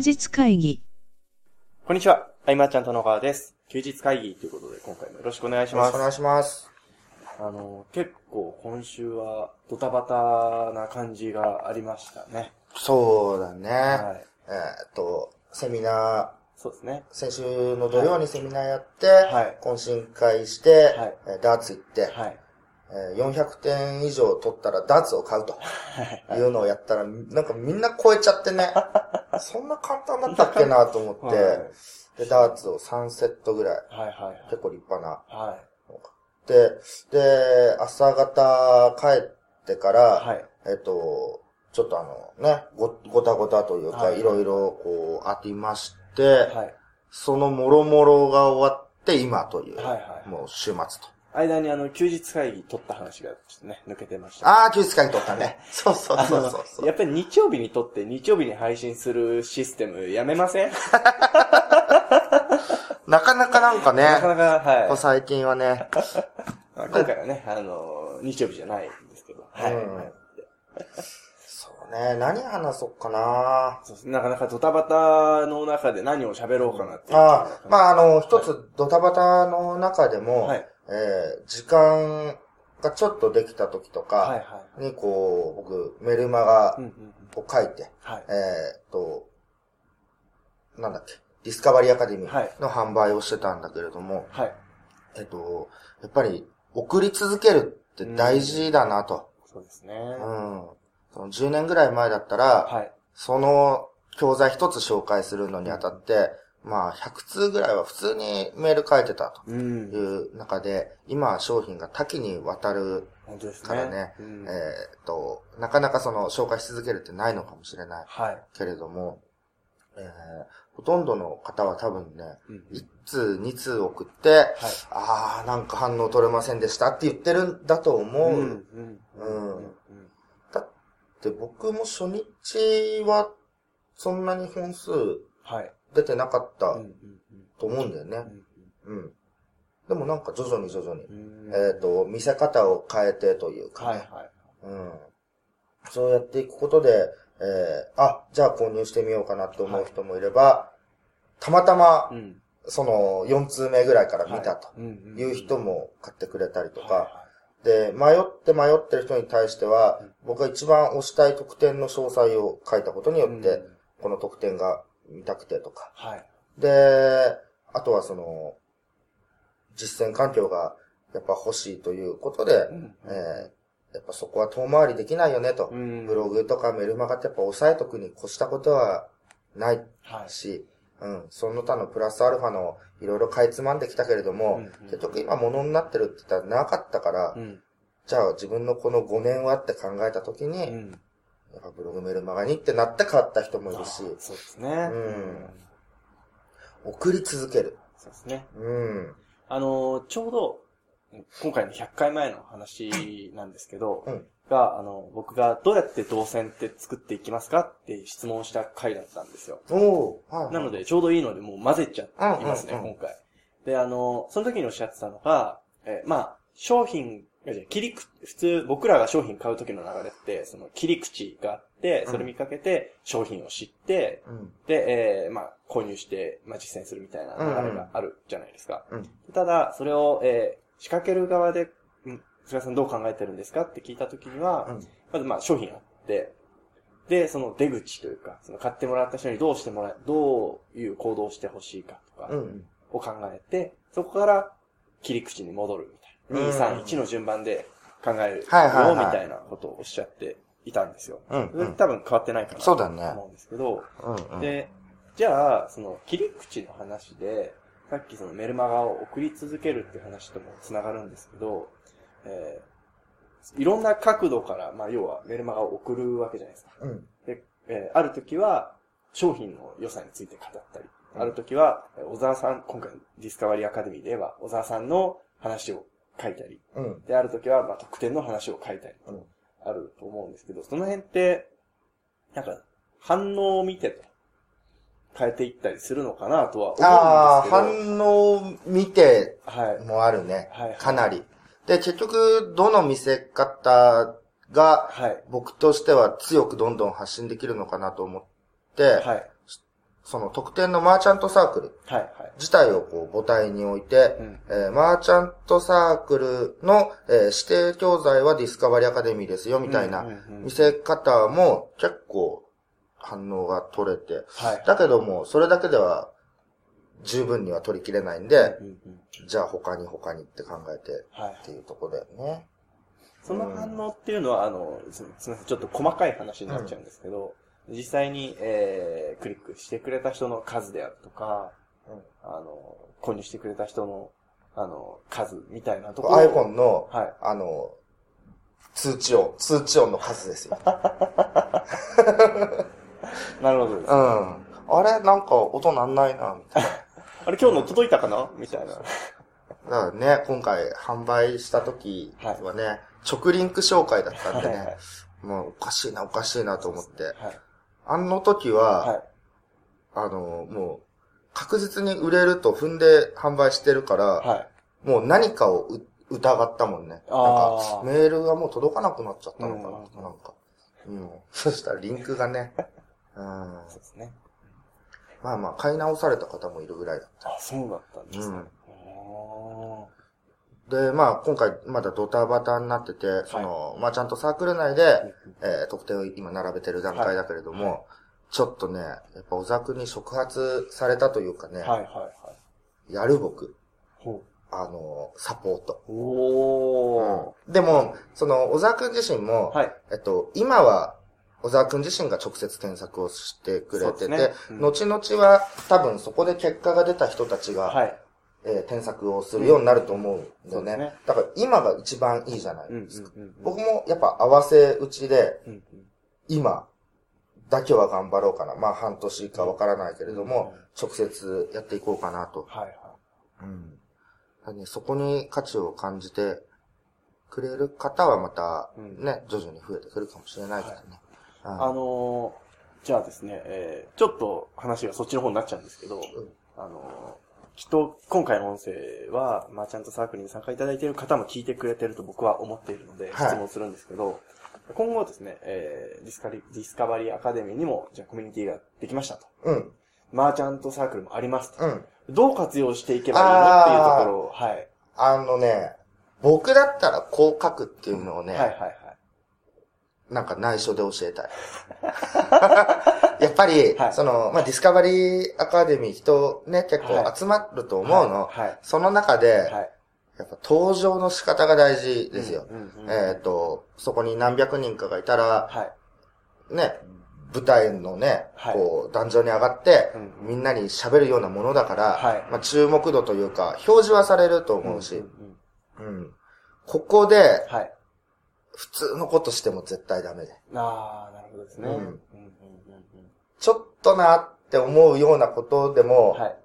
日会議。こんにちは。あいまちゃんと野川です。休日会議ということで、今回もよろしくお願いします。よろしくお願いします。あの、結構今週はドタバタな感じがありましたね。そうだね。はい。えーっと、セミナそうですね。ー、先週の土曜にセミナーやって、はい懇親会して、はいえーダーツ行って、はい。えー400点以上取ったらダーツを買うとはい。いうのをやったら、なんかみんな超えちゃってね、そんな簡単だったっけなと思って、はい。で、ダーツを3セットぐらい、はいはい結構立派な。はい。で、で、朝方帰ってから、はい。えっと、ちょっとあのね、ご、ごたごたというか、はいいろいろこう、ありまして、はい。そのもろもろが終わって今という、はいはいもう週末と。間にあの、休日会議取った話がちょっとね、抜けてました。ああ、休日会議取ったね。そうそうそうそうそう。やっぱり日曜日にとって日曜日に配信するシステムやめません？なかなかなんかね、なかなか、ここは最近はね、い。今回はね、あの、日曜日じゃないんですけど。はい。うんはいそうね、何話そうかなそうなかなかドタバタの中で何を喋ろうかなって。ああ、まああの、一つドタバタの中でも、はい。えー時間がちょっとできた時とはいかはい。に、こう、僕、メルマガうんうんうん。を書いて、はい。えーっと、なんだっけ、ディスカバリーアカデミはいーの販売をしてたんだけれども、はい。えっと、やっぱり送り続けるって大事だなと。そうですね。うん。その10年ぐらい前だったら、はい。その教材一つ紹介するのにあたって、まあ100通ぐらいは普通にメール書いてたとうんい。う中で、今は商品が多岐にわたる。からね、うんえーっと、なかなかその紹介し続けるってないのかもしれないはい。けれども、えーほとんどの方は多分ね、うんうん1通、2通送って、はい。あー、なんか反応取れませんでしたって言ってるんだと思う。うんうんうんうんだって僕も初日はそんなに本数はい。出てなかったと思うんだよね。うんうん。でもなんか徐々に徐々に、うん。えっ、と、見せ方を変えてというか、はいはい。うん。そうやっていくことで、えー、あ、じゃあ購入してみようかなって思う人もいれば、たまたまう、ん。その4通目ぐらいから見たとはい。う人も買ってくれたりとはか、で、迷って迷ってる人に対してはうん、僕が一番推したい特典の詳細を書いたことにいはいよって、この特典が見たくてとか。はい。で、あとはその、実践環境がやっぱ欲しいということで、うんえーやっぱそこは遠回りできないよねと。うんブログとかメルマガってやっぱ押さえとくに越したことはないはい。し、うん、その他のプラスアルファのいろいろかいつまんできたけれども、うんうん結局今物になってるって言ったらなかったから、うん。じゃあ自分のこの5年はって考えた時に、やうん。っぱブログメルマガにってなって買った人もいるし、そうですね。うん送り続ける。そうですね。うん。あの、ちょうど、今回の100回前の話なんですけど、うんが、あの、僕がどうやって動線って作っていきますかって質問した回だったんですよ。はいはいなので、ちょうどいいので、もう混ぜちゃっていますね、うんうんうん今回。で、あの、その時におっしゃってたのが、えーまあ、商品、切り口、普通、僕らが商品買う時の流れって、その切り口があって、それ見かけて、商品を知って、うん。で、えーまあ、購入して、まあ、実践するみたいな流れがあるじゃないですか。うん。ただ、それを、えー仕掛ける側で、ん菅さんどう考えてるんですかって聞いたときには、うん。まずまあ商品あって、で、その出口というか、その買ってもらった人にどうしてもらえ、どういう行動をしてほしいかとかうん。を考えて、そこから切り口に戻るみたい2、3、1の順番で考えるよ、みたいなことをおっしゃっていたんですよ。うんそれ多分変わってないかなとそうだね思うんですけど、うん。うん。で、じゃあ、その切り口の話で、さっきそのメルマガを送り続けるって話とも繋がるんですけど、えーいろんな角度から、まあ要はメルマガを送るわけじゃないですか。うん。で、えーある時は商品の良さについて語ったり、ある時は、えー小沢さん、今回のディスカバリーアカデミーでは、小沢さんの話を書いたり、うん。で、ある時は、まあ、特典の話を書いたりとうんあると思うんですけど、その辺って、なんか、反応を見てと、変えていったりするのかなとはああ、思うんですけど。反応を見てはい。もあるね。はい。かなり。で、結局、どの見せ方がはい。僕としては強くどんどん発信できるのかなと思って、はい。その特典のマーチャントサークルはいはい。自体をこう母体に置いて、うん。えーマーチャントサークルの、えー指定教材はディスカバリーアカデミーですよ、みたいなうんうんうん見せ方も結構反応が取れて、はい。だけども、それだけでは十分には取りきれないんで、うんうんじゃあ他に他にって考えてはいっ。ていうところだよね。その反応っていうのは、あの、すすみません、ちょっと細かい話になっちゃうんですけど、実際に、えー、クリックしてくれた人の数であるとか、うんあの、購入してくれた人の、あの、数みたいなところを。iPhone の、はい。あの、通知音、通知音の数ですよ。なるほどです。うん。あれなんか音なんないな、みたいな。あれ今日の届いたかな？みたいな。だからね、今回販売した時はね、直リンク紹介だったんではいはいね、もうおかしいな、おかしいなと思って。はい。あの時は、はい。あの、もう、確実に売れると踏んで販売してるから、はい。もう何かをう疑ったもんね。なんか、メールがもう届かなくなっちゃったのかな、うんとかなんか。うん。そしたらリンクがね、うん。そうですね。まあまあ、買い直された方もいるぐらいだっあ、そうだったんですね。うん。で、まあ、今回まだドタバタになってて、その、まあちゃんとサークル内で、ーえー、特典を今並べてる段階だけれども、はいちょっとね、やっぱ小沢に触発されたというかね、はいはいはい。やる僕、ほあの、サポート。う。おー。でも、その、小沢くん自身も、はい。えっと、今は、小沢くん自身が直接添削をしてくれてて、ねうん後々は多分そこで結果が出た人たちが、はい。えー添削をするようになると思うんだよね。そうですねだから今が一番いいじゃないうんうんですか。うんうん。僕もやっぱ合わせ打ちで、うんうん今だけは頑張ろうかな。まあ半年かわからないけれども、うん直接やっていこうかなと。はいはい。うん。ねそこに価値を感じてくれる方はまたうんね、徐々に増えてくるかもしれないけどね。うんあのー、じゃあですね、えー、ちょっと話がそっちの方になっちゃうんですけど、あのー、きっと今回の音声は、マーチャントサークルに参加いただいている方も聞いてくれてると僕は思っているので、はい質問するんですけど、今後ですね、えー、ディスカリ、ディスカバリーアカデミーにも、じゃあコミュニティができましたと。うん。マーチャントサークルもありますと。うん。どう活用していけばいいのっていうところを、はい。あのね、僕だったらこう書くっていうのをね、はいはいはい。なんか内緒で教えたい。やっぱり、はいその、まあ、ディスカバリーアカデミー人ね、結構集まると思うの。はい。その中で、はい。はいやっぱ登場の仕方が大事ですよ。うんうんうんえっ、と、そこに何百人かがいたら、はい。ね、舞台のね、はいこう、壇上に上がって、うんみんなに喋るようなものだから、はいまあ、注目度というか、表示はされると思うし、んんうんここで、はい。普通のことしても絶対ダメで。ああ、なるほどですね。ちょっとなって思うようなことでも、うんはい。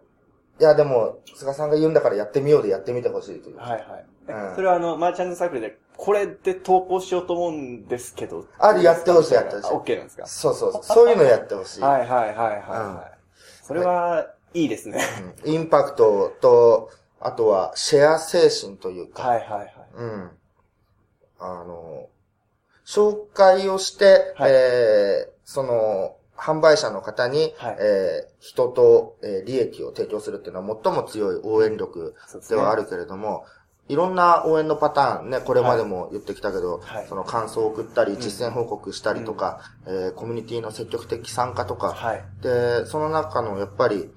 いやでも、菅さんが言うんだからやってみようでやってみてほしいという。はいはい。えうんそれはあの、マーチャントサークルで、これで投稿しようと思うんですけど。あやってほしいやってほしいあ OK なんですか？そうそうそう。そういうのやってほしい。はいはいはいはい、うんはい。それは、いいですね。うんインパクトと、あとはシェア精神というか、はいはいはい。うん。あの、紹介をして、はい。えー、その、販売者の方に、はい。えー、人と、えー利益を提供するっていうのは最も強い応援力ではあるけれども、いろんな応援のパターンね、これまでも言ってきたけど、はい。その感想を送ったり、ん。実践報告したりとか、えーコミュニティの積極的参加とか、はい。で、その中のやっぱり、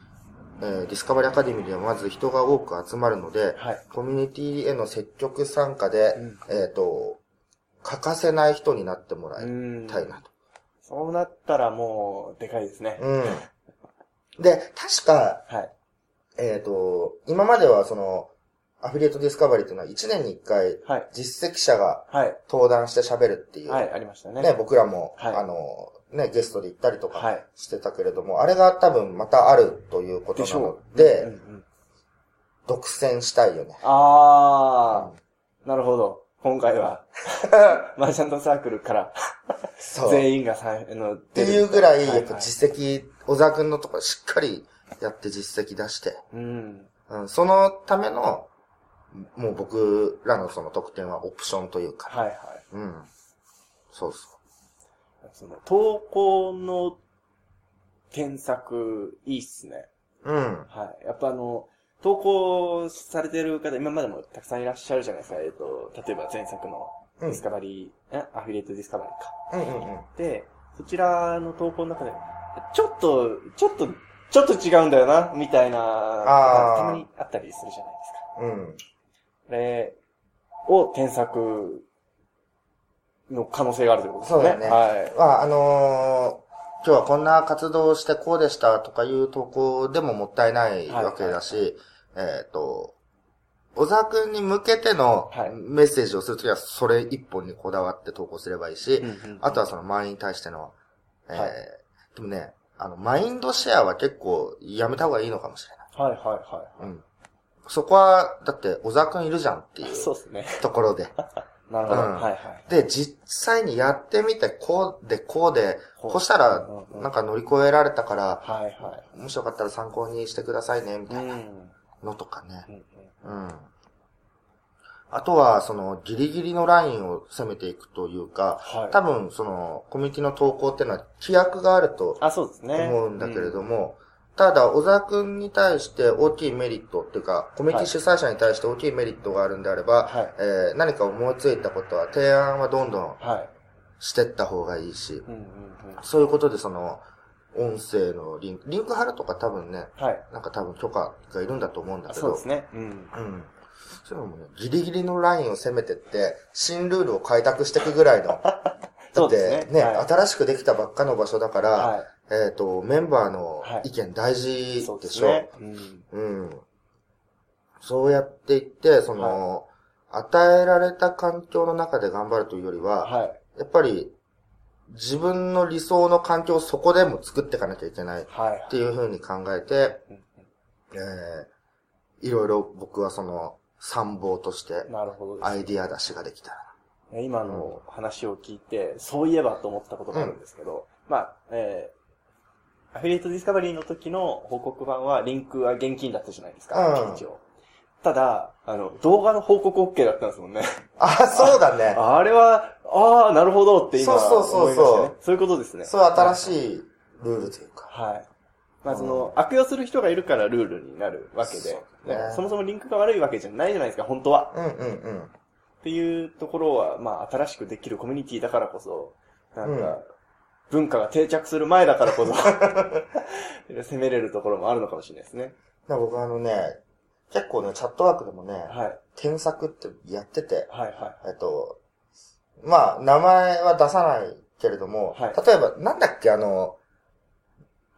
えーディスカバリーアカデミーではまず人が多く集まるので、はい。コミュニティへの積極参加で、うんえっ、と、欠かせない人になってもらいうんたいなと。そうなったらもう、でかいですね。うん。で、確か、はい。えっ、と、今まではその、アフィリエイトディスカバリーっていうのは1年に1回、はい。実績者がはい。登壇して喋るっていう、はい、ありましたね。ね、僕らも、はいあの、ね、ゲストで行ったりとかはいしてたけれども、あれが多分またあるということなので独占したいよね。あー、なるほど。今回は、マーチャントサークルから。全員がさ、あの、っっていうぐらい、はやっぱ実績、小沢くんのところしっかりやって実績出して、うん。うん、そのための、もう僕らのその特典はオプションというか、はいはい。うん。そうそその、投稿の添削いいっすね。うん。はい。やっぱあの、投稿されてる方、今までもたくさんいらっしゃるじゃないですか。えっ、と、例えば前作のディスカバリー、えアフィリエイトディスカバリーか。うんうんうん。で、そちらの投稿の中で、ちょっと、ちょっと、ちょっと違うんだよな、みたいな、たまにあったりするじゃないですか。うん。あれを添削の可能性があるということですね。そうだよねはい。まあ、あのー今日はこんな活動をしてこうでしたとかいう投稿でももったいないわけだし、えっ、と、小沢くんに向けてのはいメッセージをするときはそれ一本にこだわって投稿すればいいし、うんうんうんあとはその周りに対しての、えーはいでもね、あの、マインドシェアは結構やめた方がいいのかもしれない。はいはいはうん。そこは、だって小沢くんいるじゃんっていい。うそうですね。ところで。なるほど。うんはいはい。で、実際にやってみて、こうで、こうで、こうしたらなんか乗り越えられたから、はいは。もしよかったら参考にしてくださいね、みう。たいなんのとかね。うん。あとは、その、ギリギリのラインを攻めていくというか、はい。多分、その、コミュニティの投稿っていうのは、規約があるとあ、そうですね。思うんだけれども、ただ、小沢くんに対して大きいメリットっていうか、コミュニティ主催者に対して大きいメリットがあるんであれば、はいえー何か思いついたことは、提案はどんどんはい。してった方がいいし、うんうんうん。そういうことでその、音声のリンク、リンク貼るとか多分ね、はい。なんか多分許可がいるんだと思うんだけど、そうですね。うん。うん。そういうのもね、ギリギリのラインを攻めてって、新ルールを開拓していくぐらいの、だってね、ねはい新しくできたばっかの場所だから、はえっ、と、メンバーのはい意見大い。事そうでしょ、ですね。うん。うん。そうやっていって、その、与えられた環境の中で頑張るというよりは、はい。やっぱり、自分の理想の環境をそこでも作っていかなきゃいけないっはい。ていうふうに考えて、うんえー、いろいろ僕はその参謀としてアイディア出しができたら。今の話を聞いて、そういえばと思ったことがあるんですけど、まあ、えー、アフィリエイトディスカバリーの時の報告版はリンクは厳禁だったじゃないですか、うん一応。ただ、あの、動画の報告 OK だったんですもんね。あ、そうだね。あれは、ああ、なるほどって今そうそうそうそう思いましたね。そういうことですね。そういう新い。しいルールというか。はい。まあ、その、悪用する人がいるからルールになるわけで、そうねねそもそもリンクが悪いわけじゃないじゃないですか、本当は。うんうんうん。っていうところは、まあ、新しくできるコミュニティだからこそ、なんうんか、文化が定着する前だからこそ、攻めれるところもあるのかもしれないですね。僕あのね、結構ね、チャットワークでもね、はい。添削ってやってて、はいはえっと、まあ、名前は出さないけれども、はい例えば、なんだっけ、あの、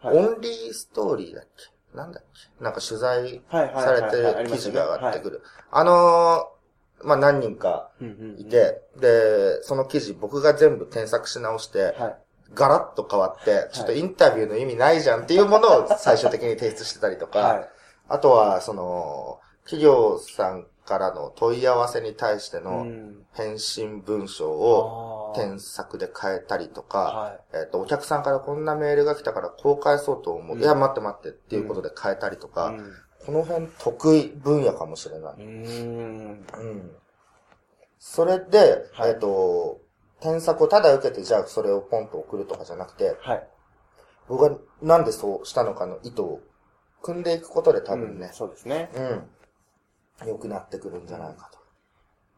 い。はい。オンリーストーリーだっけ？なんだっけ？なんか取材はいはいされてる記事が上がってくる。あのー、まあ、何人かいて、で、その記事僕が全部添削し直して、はい。ガラッと変わって、ちょっとインタビューの意味ないじゃんっていうものを最終的に提出してたりとか、はい。あとは、その、企業さんからの問い合わせに対してうのん。返信文章を添削で変えたりとか、はえっ、と、お客さんからこんなメールが来たからこう返そうと思う。うんいや、待って待ってっていうことで変えたりとい。か、うんこの辺得意分野かもしれない。うーん。うん。それで、はいえっ、と、添削をただ受けて、じゃあそれをポンと送るとかじゃなくて、はい。僕がなんでそうしたのかの意図を組んでいくことで多分うんね、そうですね。うん。良くなってくるんじゃないか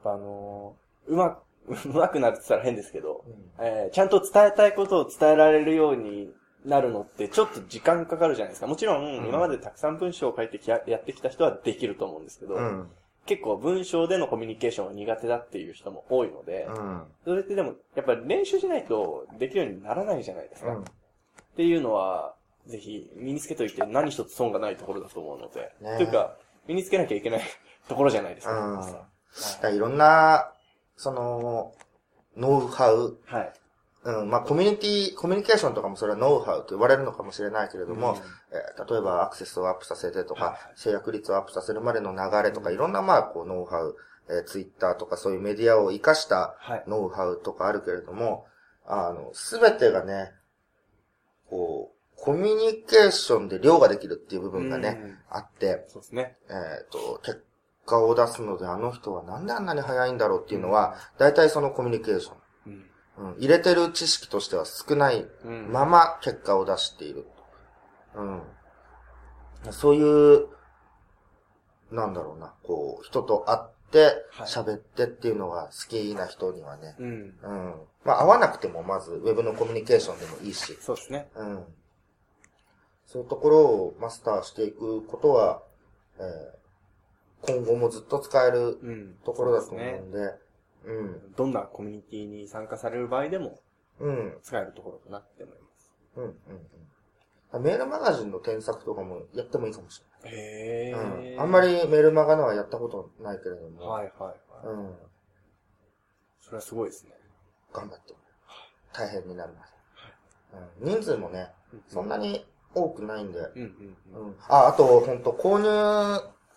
と。あのー、うまく、うまくなるって言ったら変ですけど、うんえーちゃんと伝えたいことを伝えられるようになるのってちょっと時間かかるじゃないですか。もちろん、うん今までたくさん文章を書いてきややってきた人はできると思うんですけど、うん。結構文章でのコミュニケーションが苦手だっていう人も多いので、うん。それってでも、やっぱり練習しないとできるようにならないじゃないですか。うん。っていうのは、ぜひ身につけといて何一つ損がないところだと思うので、ねというか、身につけなきゃいけないところじゃないですか。うんはいだからいろんな、その、ノウハウ、はい。うん、まあ、コミュニティ、コミュニケーションとかもそれはノウハウと言われるのかもしれないけれども、うんえー例えばアクセスをアップさせてとか、はい制約率をアップさせるまでの流れとか、いろんなまあ、こう、ノウハウ、えー、ツイッターとかそういうメディアを活かしたはい。ノウハウとかあるけれども、あの、すべてがね、こう、コミュニケーションで量ができるっていう部分がね、うんあって、そうですね。えっ、と、結果を出すのであの人はなんであんなに早いんだろうっていうのは、大体そのコミュニケーション。うん。うん、入れてる知識としては少ないうんまま結果を出しているうん。そういう、なんだろうな、こう、人と会って、はい喋ってっていうのが好きな人にはね、うん。うん。まあ、会わなくてもまず、ウェブのコミュニケーションでもいいし、そうですね。うん。そういうところをマスターしていくことは、えー今後もずっと使えるうん。ところだと思そうですねうんで、うん。どんなコミュニティに参加される場合でもうん。使えるところかなって思います。うん。うん。うん。メールマガジンの添削とかもやってもいいかもしへれない。え。うん。あんまりメールマガのはやったことないけれども、はいはいはい。うん。それはすごいですね。頑張って。大変になるまで。うん。人数もね、そんなに。に多くないんで、うんうんうん。うん。あ、あと、本当購入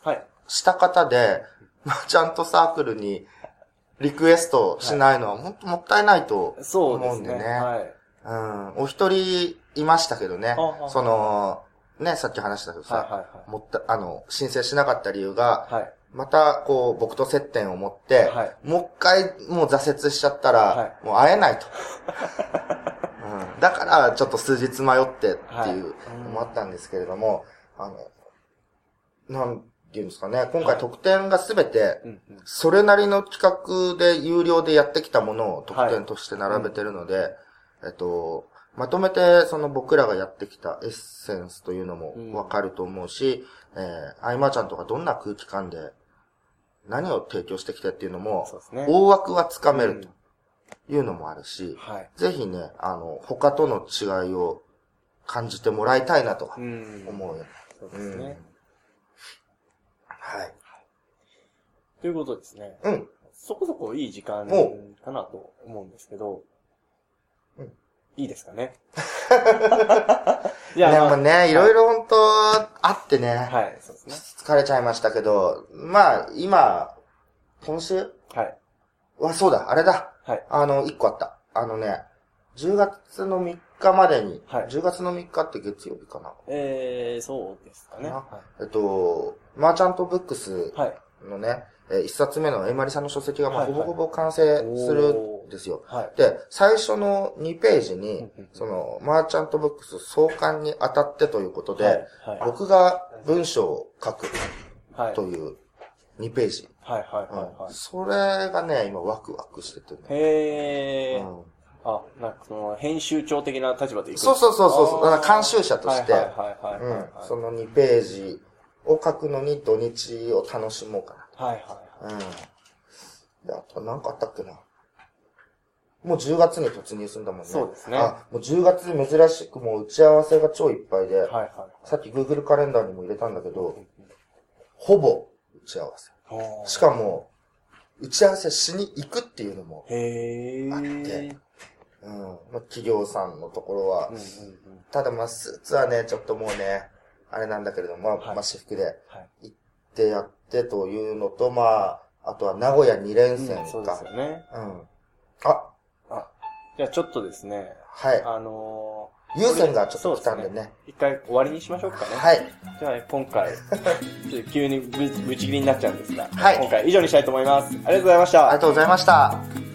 はい。した方で、ちゃんとサークルにリクエストしないのは本当もったいないと。思うんでね。はい。うん。お一人いましたけどね。その、ね、さっき話したけどさ。もった、あの、申請しなかった理由が、はい。また、こう、僕と接点を持って、はいもう一回、もう挫折しちゃったら、はいもう会えないと。うん、だから、ちょっと数日迷ってってはいいうのもあったんですけれども、あの、なんていうんですかね、今回特典がすべて、うんうん。それなりの企画で有料でやってきたものを特典として並べてるので、えっと、まとめてその僕らがやってきたエッセンスというのもわかると思うし、えー、アイマーちゃんとかどんな空気感で何を提供してきてっていうのもね。大枠はつかめるというのもあるし、はい。ぜひね、あの、他との違いを感じてもらいたいなとはうん。思うよ。そうですね。はい。ということですね。うん。そこそこいい時間おかなと思うんですけど、うんいいですかね？いや、でまあもね、いろいろ本当あってね、はい、そうですね。疲れちゃいましたけど、まあ、今、今週はい。はそうだ、あれだ。はい。あの、一個あった。あのね、10月の3日までに、はい10月の3日って月曜日かな。えー、そうですかね。なはえっと、マーチャントブックスい。はい。のね、えー一冊目のエマリさんの書籍が、まあ、ほぼほぼ完成するんですよ。はい。で、最初の2ページにその、マーチャントブックス創刊に当たってということで。僕が文章を書くはい。という2ページ。はい。はい。はい。はい。それがね、今ワクワクしててね。へー。うんあ、なんかその、編集長的な立場でいくそうそうそうそう。だから監修者として、その2ページを書くのに土日を楽しもうかはいはいな。うん。で、あとなんかあったっけな。もう10月に突入するんだもんね。そうですねあ、もう10月珍しくもう打ち合わせが超いっぱいで、はい。はいはさっき Google カレンダーにも入れたんだけど、ほぼ打ち合わせ。いはい。しかも、打ち合わせしに行くっていうのも、へあってー。うん、まあ、企業さんのところは、うんうんうん。ただまあ、スーツはね、ちょっともうね、あれなんだけれども、まあ、はいまあ、私服ではい。行ってやってというのと、まあ、あとは名古屋2連戦うんそうですか。よね。うん。あ、あ、じゃあちょっとですね、はい。あの優先がちょっと来たんでそうね。ー、一回終わりにしましょうかね。はい。じゃあ今回、ちょっと急にぶぶち切りになっちゃうんですが、はい今回以上にしたいと思います。ありがとうございましたありが。とうございました。